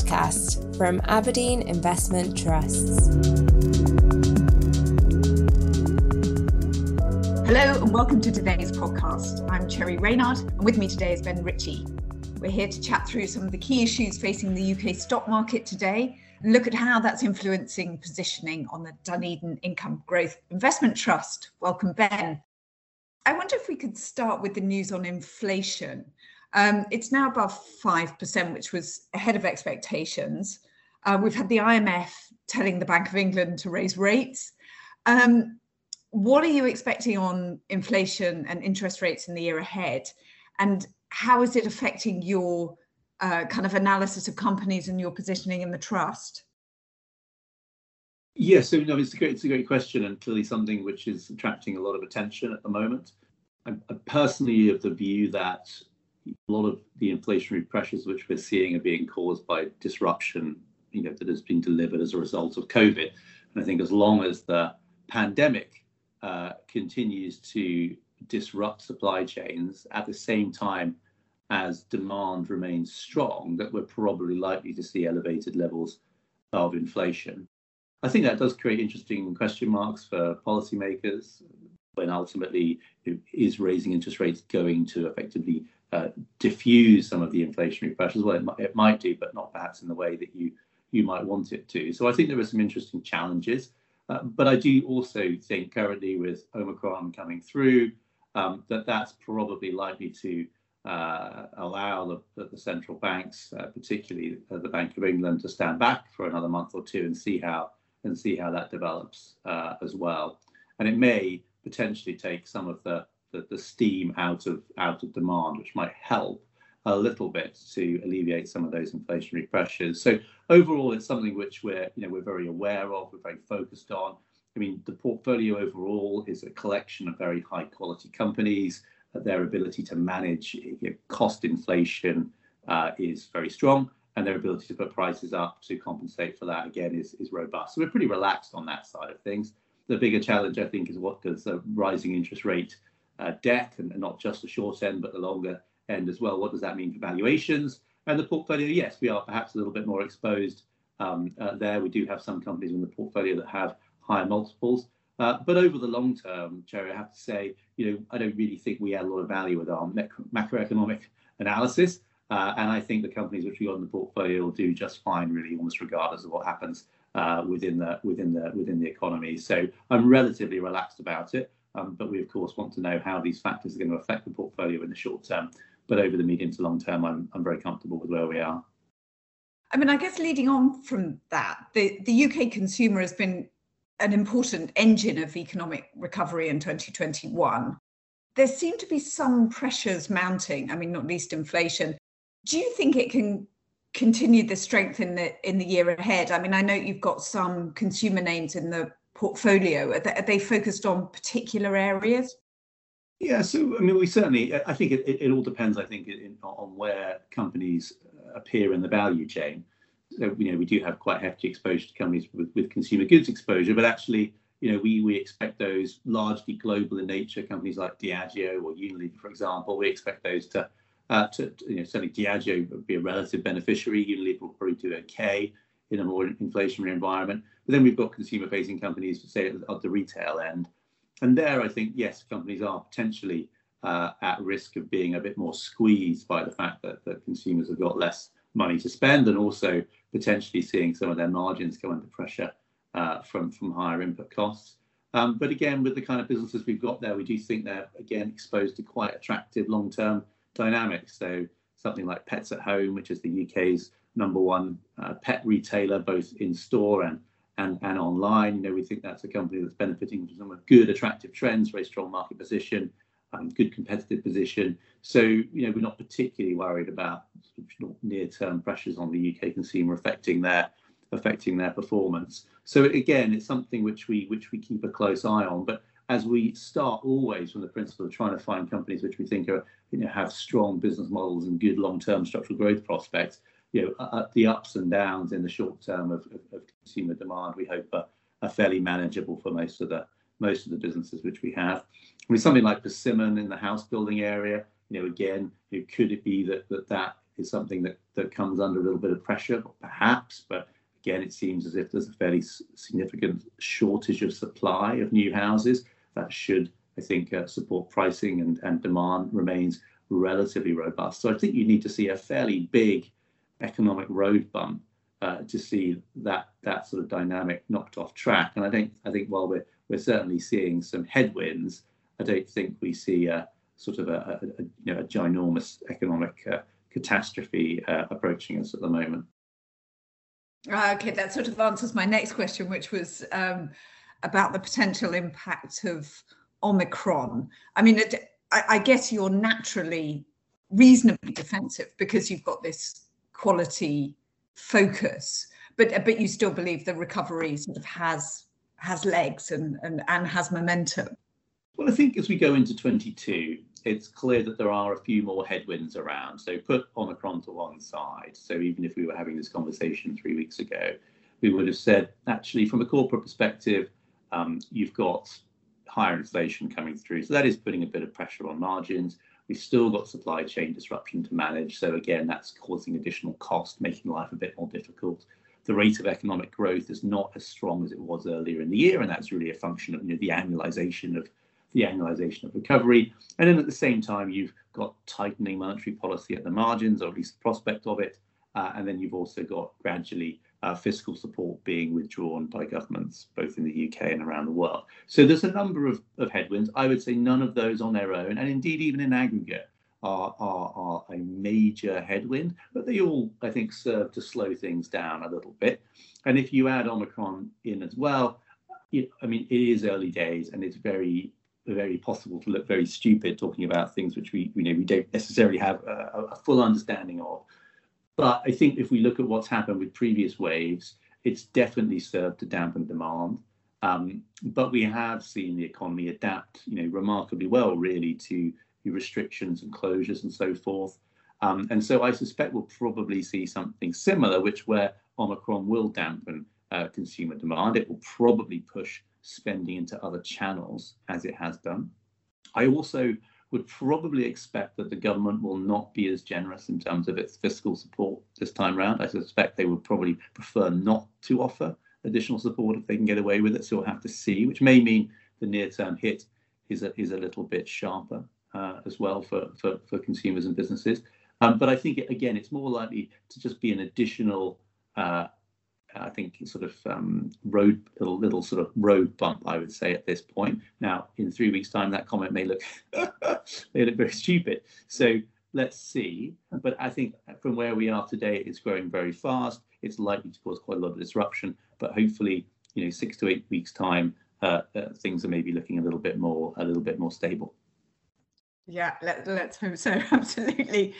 podcast from Aberdeen Investment Trusts. Hello and welcome to today's podcast. I'm Cherry Reynard and with me today is Ben Ritchie. We're here to chat through some of the key issues facing the UK stock market today and look at how that's influencing positioning on the Dunedin Income Growth Investment Trust. Welcome, Ben. I wonder if we could start with the news on inflation. Um, it's now above 5%, which was ahead of expectations. Uh, we've had the IMF telling the Bank of England to raise rates. Um, what are you expecting on inflation and interest rates in the year ahead? And how is it affecting your uh, kind of analysis of companies and your positioning in the trust? Yes, so no, it's a great, it's a great question, and clearly something which is attracting a lot of attention at the moment. I'm, I'm personally of the view that a lot of the inflationary pressures which we're seeing are being caused by disruption, you know, that has been delivered as a result of COVID. And I think as long as the pandemic uh, continues to disrupt supply chains at the same time as demand remains strong, that we're probably likely to see elevated levels of inflation. I think that does create interesting question marks for policymakers when ultimately is raising interest rates going to effectively uh, diffuse some of the inflationary pressures. Well, it might, it might do, but not perhaps in the way that you you might want it to. So I think there are some interesting challenges. Uh, but I do also think currently with Omicron coming through, um, that that's probably likely to uh, allow the, the, central banks, uh, particularly uh, the Bank of England, to stand back for another month or two and see how and see how that develops uh, as well. And it may potentially take some of the the, the steam out of out of demand, which might help a little bit to alleviate some of those inflationary pressures. So overall, it's something which we're you know we're very aware of, we're very focused on. I mean, the portfolio overall is a collection of very high quality companies. Their ability to manage you know, cost inflation uh, is very strong, and their ability to put prices up to compensate for that again is, is robust. So we're pretty relaxed on that side of things. The bigger challenge, I think, is what does a rising interest rate uh, debt and, and, not just the short end, but the longer end as well. What does that mean for valuations? And the portfolio, yes, we are perhaps a little bit more exposed um, uh, there. We do have some companies in the portfolio that have higher multiples. Uh, but over the long term, Cherry, I have to say, you know, I don't really think we add a lot of value with our macroeconomic analysis. Uh, and I think the companies which we got in the portfolio will do just fine, really, almost regardless of what happens uh, within the within the within the economy. So I'm relatively relaxed about it. Um, but we, of course, want to know how these factors are going to affect the portfolio in the short term. But over the medium to long term, I'm, I'm very comfortable with where we are. I mean, I guess leading on from that, the, the UK consumer has been an important engine of economic recovery in 2021. There seem to be some pressures mounting, I mean, not least inflation. Do you think it can continue the strength in the in the year ahead? I mean, I know you've got some consumer names in the portfolio? Are they, are they focused on particular areas? Yeah, so I mean, we certainly. I think it, it, it all depends. I think in, on where companies appear in the value chain. So you know, we do have quite hefty exposure to companies with, with consumer goods exposure, but actually, you know, we we expect those largely global in nature companies like Diageo or Unilever, for example. We expect those to, uh, to you know, certainly Diageo would be a relative beneficiary. Unilever will probably do okay in a more inflationary environment. But then we've got consumer facing companies, say at, the retail end. And there, I think, yes, companies are potentially uh, at risk of being a bit more squeezed by the fact that, that consumers have got less money to spend and also potentially seeing some of their margins go under pressure uh, from, from higher input costs. Um, but again, with the kind of businesses we've got there, we do think they're again exposed to quite attractive long term dynamics. So something like Pets at Home, which is the UK's number one uh, pet retailer, both in store and, and, and online. You know, we think that's a company that's benefiting from some good, attractive trends, very strong market position, um, good competitive position. So, you know, we're not particularly worried about near-term pressures on the UK consumer affecting their affecting their performance. So again, it's something which we which we keep a close eye on. But as we start always from the principle of trying to find companies which we think are, you know, have strong business models and good long-term structural growth prospects, you know, uh, the ups and downs in the short term of, of, of consumer demand, we hope are, are, fairly manageable for most of the most of the businesses which we have. I mean, something like Persimmon in the house building area, you know, again, you know, could it be that that, that is something that, that comes under a little bit of pressure, perhaps, but again, it seems as if there's a fairly significant shortage of supply of new houses. That should, I think, uh, support pricing and, and demand remains relatively robust. So I think you need to see a fairly big economic road bump uh, to see that that sort of dynamic knocked off track. And I think I think while we're we're certainly seeing some headwinds, I don't think we see a sort of a, a, a you know a ginormous economic uh, catastrophe uh, approaching us at the moment. Uh, okay, that sort of answers my next question, which was um, about the potential impact of Omicron. I mean, it, I, I guess you're naturally reasonably defensive because you've got this quality focus, but but you still believe the recovery sort of has has legs and and, and has momentum. Well, I think as we go into 22, it's clear that there are a few more headwinds around. So put Omicron to one side. So even if we were having this conversation three weeks ago, we would have said, actually, from a corporate perspective, um, you've got higher inflation coming through. So that is putting a bit of pressure on margins. We've still got supply chain disruption to manage. So again, that's causing additional cost, making life a bit more difficult. The rate of economic growth is not as strong as it was earlier in the year, and that's really a function of you know, the annualization of the annualization of recovery. And then at the same time, you've got tightening monetary policy at the margins, or at least the prospect of it. Uh, and then you've also got gradually uh, fiscal support being withdrawn by governments, both in the UK and around the world. So there's a number of, of headwinds. I would say none of those on their own, and indeed even in aggregate, are, are, are a major headwind, but they all, I think, serve to slow things down a little bit. And if you add Omicron in as well, I mean, it is early days and it's very very possible to look very stupid talking about things which we, you know we don't necessarily have a, a, full understanding of. But I think if we look at what's happened with previous waves, it's definitely served to dampen demand. Um, but we have seen the economy adapt, you know, remarkably well, really, to restrictions and closures and so forth. Um, and so I suspect we'll probably see something similar, which where Omicron will dampen uh, consumer demand. It will probably push spending into other channels as it has done. I also would probably expect that the government will not be as generous in terms of its fiscal support this time round. I suspect they would probably prefer not to offer additional support if they can get away with it. So we'll have to see, which may mean the near-term hit is a, is a little bit sharper uh, as well for, for, for consumers and businesses. Um, but I think, again, it's more likely to just be an additional uh, I think sort of um, road little little sort of road bump, I would say at this point. Now, in three weeks' time, that comment may look may look very stupid. So let's see. But I think from where we are today, it's growing very fast. It's likely to cause quite a lot of disruption. But hopefully, you know, six to eight weeks' time, uh, uh, things are maybe looking a little bit more a little bit more stable. Yeah, let, let's hope so. Absolutely.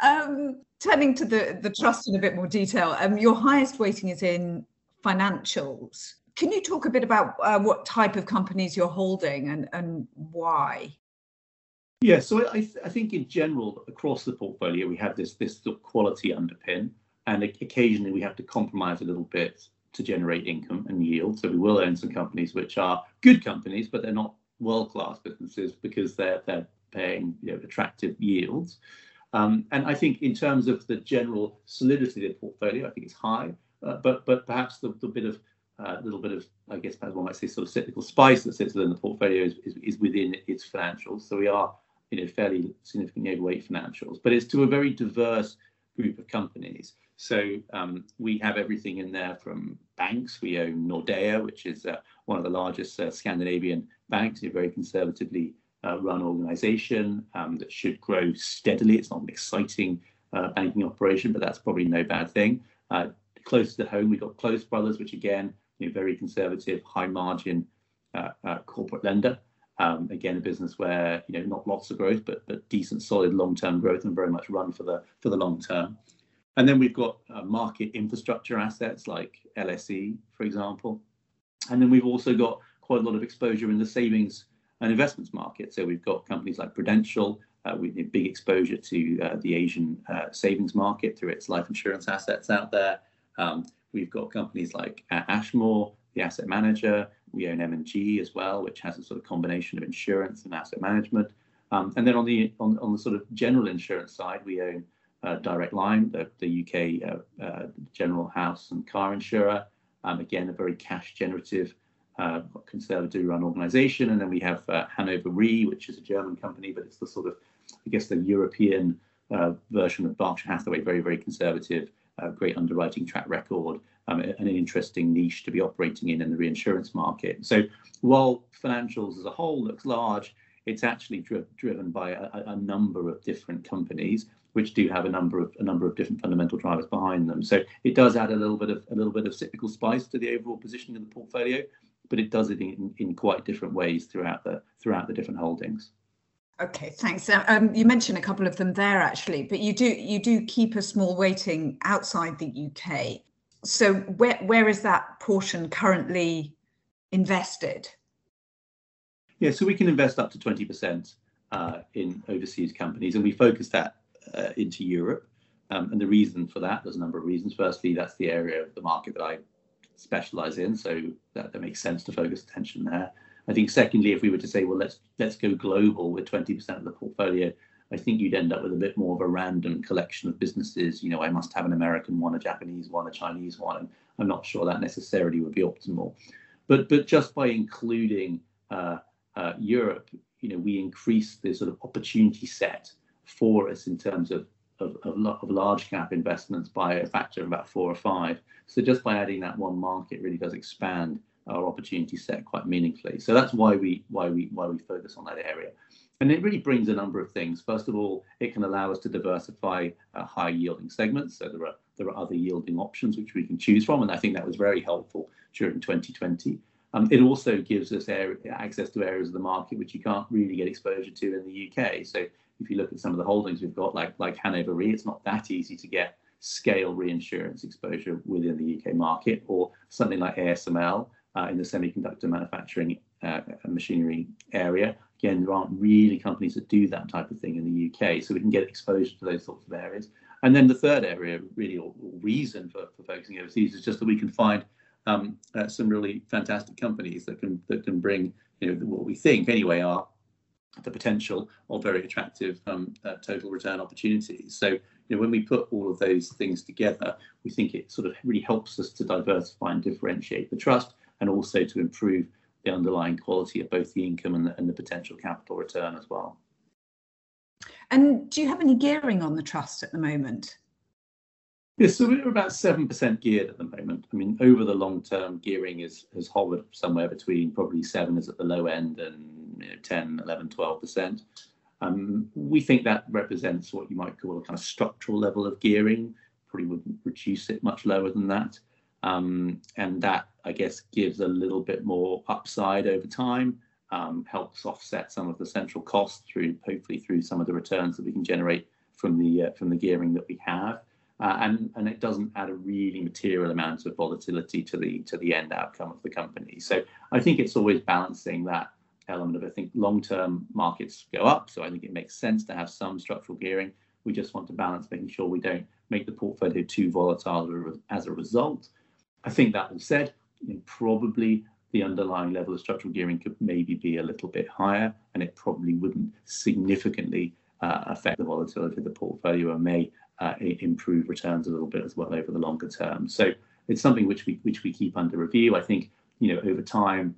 Um, turning to the, the trust in a bit more detail, um, your highest weighting is in financials. Can you talk a bit about uh, what type of companies you're holding and, and why? Yeah, so I, th- I think in general across the portfolio we have this this quality underpin, and occasionally we have to compromise a little bit to generate income and yield. So we will own some companies which are good companies, but they're not world class businesses because they're they're paying you know, attractive yields. Um, and I think in terms of the general solidity of the portfolio, I think it's high, uh, but but perhaps the, the bit of uh, little bit of, I guess, perhaps one might say, sort of cyclical spice that sits within the portfolio is, is, is, within its financials. So we are, you know, fairly significantly overweight financials, but it's to a very diverse group of companies. So um, we have everything in there from banks. We own Nordea, which is uh, one of the largest uh, Scandinavian banks, and very conservatively uh, run organization um, that should grow steadily. It's not an exciting uh, banking operation, but that's probably no bad thing. Uh, close to home, we've got Close Brothers, which again, you know, very conservative, high margin uh, uh, corporate lender. Um, again, a business where you know not lots of growth, but but decent, solid long-term growth, and very much run for the for the long term. And then we've got uh, market infrastructure assets like LSE, for example. And then we've also got quite a lot of exposure in the savings and investments market. So we've got companies like Prudential uh, with big exposure to uh, the Asian uh, savings market through its life insurance assets out there. Um, we've got companies like Ashmore, the asset manager. We own M&G as well, which has a sort of combination of insurance and asset management. Um, and then on the on, on the sort of general insurance side, we own uh, Direct Line, the, the UK uh, uh, general house and car insurer. Um, again, a very cash generative, uh, conservatively run organization. And then we have uh, Hannover Re, which is a German company, but it's the sort of, I guess, the European uh, version of Berkshire Hathaway, very, very conservative, great underwriting track record, um, and an interesting niche to be operating in in the reinsurance market. So while financials as a whole looks large, it's actually dri- driven by a, a, number of different companies which do have a number of a number of different fundamental drivers behind them. So it does add a little bit of a little bit of cyclical spice to the overall positioning of the portfolio, but it does it in, in quite different ways throughout the throughout the different holdings. Okay, thanks. Um, you mentioned a couple of them there actually, but you do you do keep a small weighting outside the UK. So where where is that portion currently invested? Yeah, so we can invest up to 20% uh, in overseas companies, and we focus that uh, into Europe. Um, and the reason for that, there's a number of reasons. Firstly, that's the area of the market that I specialize in, so that, that makes sense to focus attention there. I think secondly, if we were to say, well, let's let's go global with 20% of the portfolio, I think you'd end up with a bit more of a random collection of businesses. You know, I must have an American one, a Japanese one, a Chinese one, and I'm not sure that necessarily would be optimal. But but just by including uh, uh, Europe, you know, we increase the sort of opportunity set for us in terms of, of, of, of, large cap investments by a factor of about four or five. So just by adding that one market really does expand our opportunity set quite meaningfully. So that's why we why we why we focus on that area. And it really brings a number of things. First of all, it can allow us to diversify uh, high yielding segments. So there are there are other yielding options which we can choose from, and I think that was very helpful during 2020. Um, it also gives us area, access to areas of the market which you can't really get exposure to in the UK. So if you look at some of the holdings we've got, like like Hannover Re, it's not that easy to get scale reinsurance exposure within the UK market, or something like ASML uh, in the semiconductor manufacturing uh, machinery area. Again, there aren't really companies that do that type of thing in the UK, so we can get exposure to those sorts of areas. And then the third area, really, or, or reason for, for focusing overseas, is just that we can find um, uh, some really fantastic companies that can that can bring you know what we think anyway are the potential of very attractive um, uh, total return opportunities. So you know when we put all of those things together, we think it sort of really helps us to diversify and differentiate the trust, and also to improve the underlying quality of both the income and the, and the potential capital return as well. And do you have any gearing on the trust at the moment? Yeah, so we're about 7% geared at the moment. I mean, over the long term, gearing is has hovered somewhere between probably 7 is at the low end and you know, 10, 11, 12%. Um, we think that represents what you might call a kind of structural level of gearing. Probably wouldn't reduce it much lower than that. Um, and that, I guess, gives a little bit more upside over time, um, helps offset some of the central costs through, hopefully, through some of the returns that we can generate from the uh, from the gearing that we have uh, and and it doesn't add a really material amount of volatility to the to the end outcome of the company. So I think it's always balancing that element of I think long-term markets go up, so I think it makes sense to have some structural gearing. We just want to balance making sure we don't make the portfolio too volatile as a result. I think that all said, know, probably the underlying level of structural gearing could maybe be a little bit higher, and it probably wouldn't significantly uh, affect the volatility of the portfolio and may uh, improve returns a little bit as well over the longer term. So it's something which we which we keep under review. I think you know over time,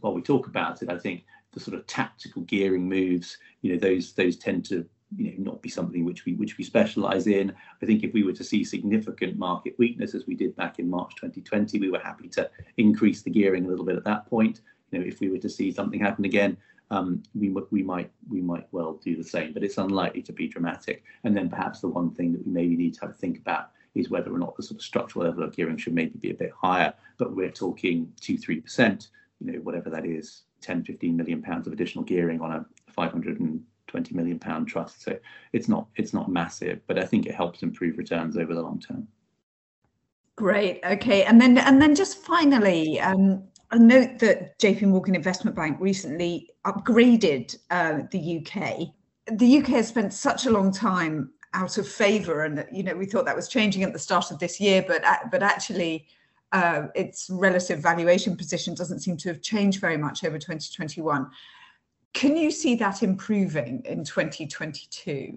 while we talk about it, I think the sort of tactical gearing moves, you know, those those tend to you know not be something which we which we specialize in. I think if we were to see significant market weakness as we did back in March 2020, we were happy to increase the gearing a little bit at that point. You know, if we were to see something happen again, um, we we might we might well do the same, but it's unlikely to be dramatic. And then perhaps the one thing that we maybe need to have think about is whether or not the sort of structural level of gearing should maybe be a bit higher. But we're talking two three percent, you know, whatever that is, 10, 15 million pounds of additional gearing on a 520 million pound trust. So it's not it's not massive, but I think it helps improve returns over the long term. Great. Okay, and then and then just finally, um, I note that JP Morgan Investment Bank recently upgraded uh, the UK. The UK has spent such a long time out of favour, and you know we thought that was changing at the start of this year, but but actually uh, its relative valuation position doesn't seem to have changed very much over 2021. Can you see that improving in 2022?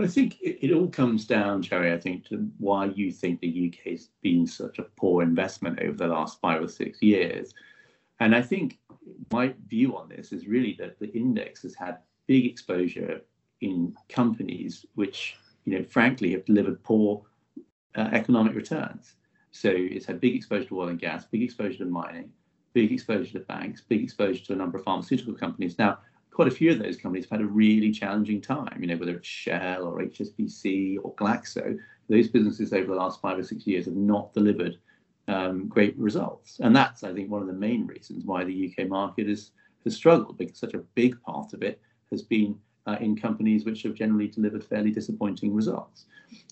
Well, I think it, it, all comes down, Cherry, I think, to why you think the UK has been such a poor investment over the last five or six years. And I think my view on this is really that the index has had big exposure in companies which, you know, frankly have delivered poor uh, economic returns. So it's had big exposure to oil and gas, big exposure to mining, big exposure to banks, big exposure to a number of pharmaceutical companies. Now, quite a few of those companies have had a really challenging time, you know, whether it's Shell or HSBC or Glaxo, those businesses over the last five or six years have not delivered um, great results. And that's, I think, one of the main reasons why the UK market is, has struggled, because such a big part of it has been uh, in companies which have generally delivered fairly disappointing results.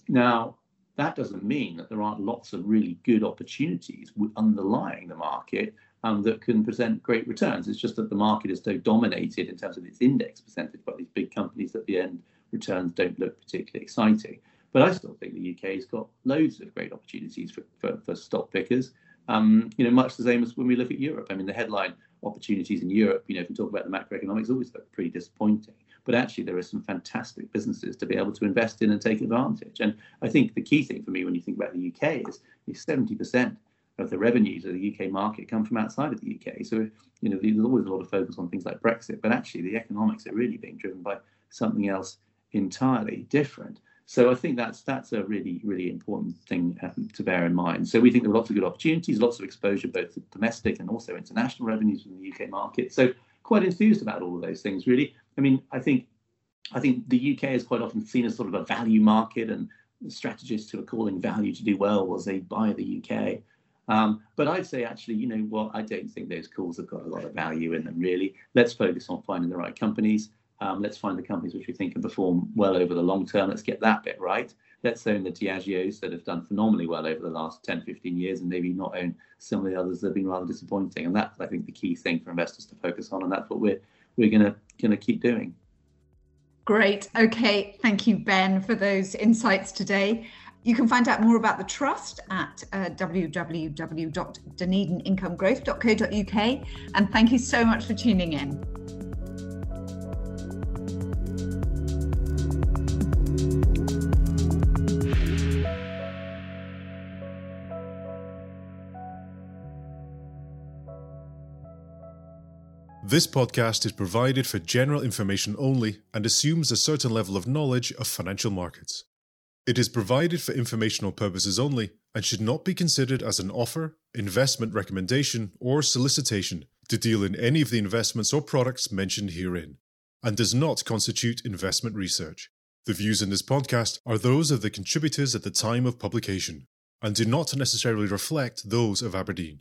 Now, that doesn't mean that there aren't lots of really good opportunities underlying the market um, that can present great returns. It's just that the market is so dominated in terms of its index percentage by these big companies that the end returns don't look particularly exciting. But I still think the UK has got loads of great opportunities for, for, for stock pickers. Um, you know, much the same as when we look at Europe. I mean, the headline opportunities in Europe, you know, if we talk about the macroeconomics, always look pretty disappointing. But actually, there are some fantastic businesses to be able to invest in and take advantage. And I think the key thing for me when you think about the UK is, is 70% of the revenues of the UK market come from outside of the UK. So, you know, there's always a lot of focus on things like Brexit, but actually the economics are really being driven by something else entirely different. So I think that's that's a really really important thing um, to bear in mind. So we think there are lots of good opportunities, lots of exposure both to domestic and also international revenues from the UK market. So quite enthused about all of those things really. I mean, I think I think the UK is quite often seen as sort of a value market, and strategists who are calling value to do well will say buy the UK. Um, but I'd say actually, you know what, I don't think those calls have got a lot of value in them really. Let's focus on finding the right companies. Um, let's find the companies which we think can perform well over the long term. Let's get that bit right. Let's own the Diageos that have done phenomenally well over the last 10, 15 years, and maybe not own some of the others that have been rather disappointing. And that's, I think, the key thing for investors to focus on. And that's what we're we're gonna gonna keep doing. Great. Okay. Thank you, Ben, for those insights today. You can find out more about the trust at uh, www.dunedinincomegrowth.co.uk. And thank you so much for tuning in. This podcast is provided for general information only and assumes a certain level of knowledge of financial markets. It is provided for informational purposes only and should not be considered as an offer, investment recommendation, or solicitation to deal in any of the investments or products mentioned herein, and does not constitute investment research. The views in this podcast are those of the contributors at the time of publication and do not necessarily reflect those of Aberdeen.